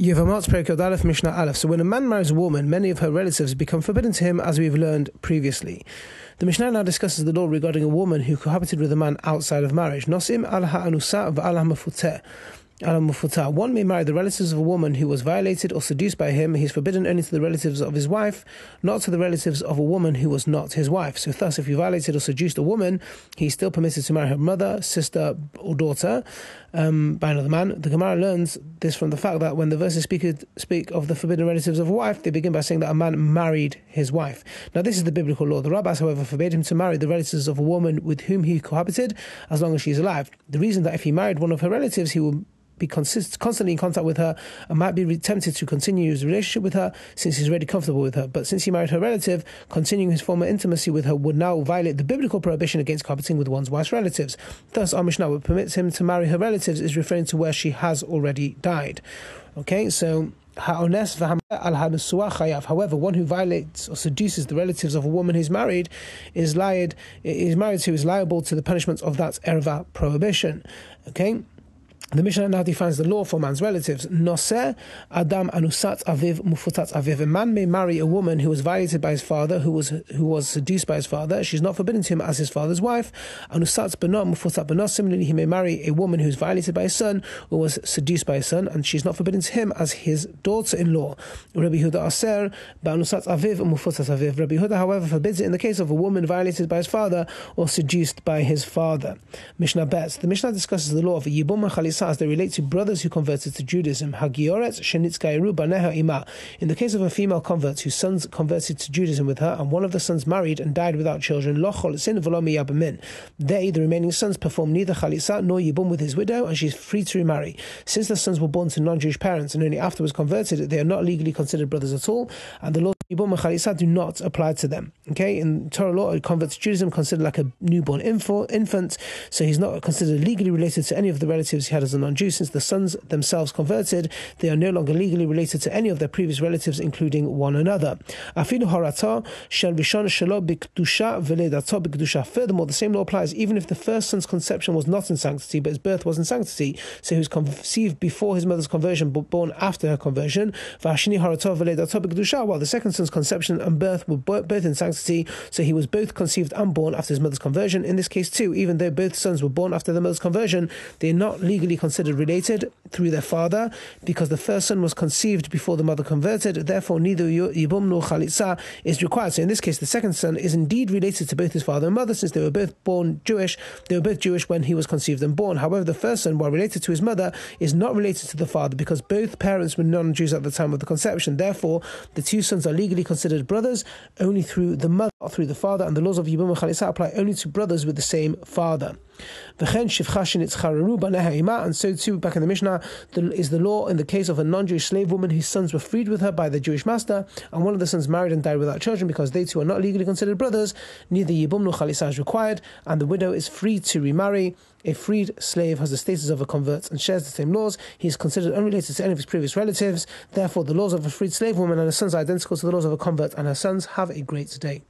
Yevamot Perikod Aleph Mishnah Aleph. So when a man marries a woman, many of her relatives become forbidden to him, as we've learned previously. The Mishnah now discusses the law regarding a woman who cohabited with a man outside of marriage. Nosim al ha'anusa v'al ha'mafuteh. One may marry the relatives of a woman who was violated or seduced by him. He is forbidden only to the relatives of his wife, not to the relatives of a woman who was not his wife. So, thus, if he violated or seduced a woman, he is still permitted to marry her mother, sister, or daughter um, by another man. The Gemara learns this from the fact that when the verses speak, speak of the forbidden relatives of a wife, they begin by saying that a man married his wife. Now, this is the biblical law. The rabbis, however, forbade him to marry the relatives of a woman with whom he cohabited as long as she is alive. The reason that if he married one of her relatives, he will be consist, constantly in contact with her and might be tempted to continue his relationship with her since he's already comfortable with her. But since he married her relative, continuing his former intimacy with her would now violate the biblical prohibition against cohabiting with one's wife's relatives. Thus, our Mishnah would permits him to marry her relatives is referring to where she has already died. Okay, so However, one who violates or seduces the relatives of a woman who's married is lied is married to is liable to the punishments of that erva prohibition. Okay. The Mishnah now defines the law for man's relatives. Noseh Adam Anusat Aviv Mufutat Aviv. A man may marry a woman who was violated by his father, who was who was seduced by his father. She's not forbidden to him as his father's wife. Anusat Benot Mufutat Benot. Similarly, he may marry a woman who was violated by his son, who was seduced by his son, and she's not forbidden to him as his daughter-in-law. Rabbi Huda Aser Banusat Aviv Mufutat Aviv. Rabbi Huda, however, forbids it in the case of a woman violated by his father or seduced by his father. Mishnah Bet. The Mishnah discusses the law of Yibum Chalis as they relate to brothers who converted to Judaism. Hagioretz shenitzkairu baneha ima. In the case of a female convert whose sons converted to Judaism with her, and one of the sons married and died without children, lochol sin yabamin. They, the remaining sons, perform neither chalitza nor yibum with his widow, and she is free to remarry. Since the sons were born to non-Jewish parents and only afterwards converted, they are not legally considered brothers at all, and the laws of yibum and do not apply to them. Okay, in Torah law, a convert to Judaism considered like a newborn infant, so he's not considered legally related to any of the relatives he had as a non-Jew. Since the sons themselves converted, they are no longer legally related to any of their previous relatives, including one another. Furthermore, the same law applies even if the first son's conception was not in sanctity, but his birth was in sanctity. So he was conceived before his mother's conversion, but born after her conversion. While the second conception and birth were both in sanctity, so he was both conceived and born after his mother's conversion. In this case, too, even though both sons were born after their mother's conversion, they are not legally considered related through their father, because the first son was conceived before the mother converted. Therefore, neither yibum nor chalitza is required. So, in this case, the second son is indeed related to both his father and mother, since they were both born Jewish. They were both Jewish when he was conceived and born. However, the first son, while related to his mother, is not related to the father because both parents were non-Jews at the time of the conception. Therefore, the two sons are legally considered brothers only through the mother, or through the father, and the laws of yibum chalitza apply only to brothers with the same father. And so too, back in the Mishnah, is the law in the case of a non-Jewish slave woman whose sons were freed with her by the Jewish master, and one of the sons married and died without children because they two are not legally considered brothers. Neither yibum nor chalitza is required, and the widow is free to remarry. A freed slave has the status of a convert and shares the same laws. He is considered unrelated to any of his previous relatives. Therefore, the laws of a freed slave woman and her sons are identical to the laws of a convert, and her sons have a great day.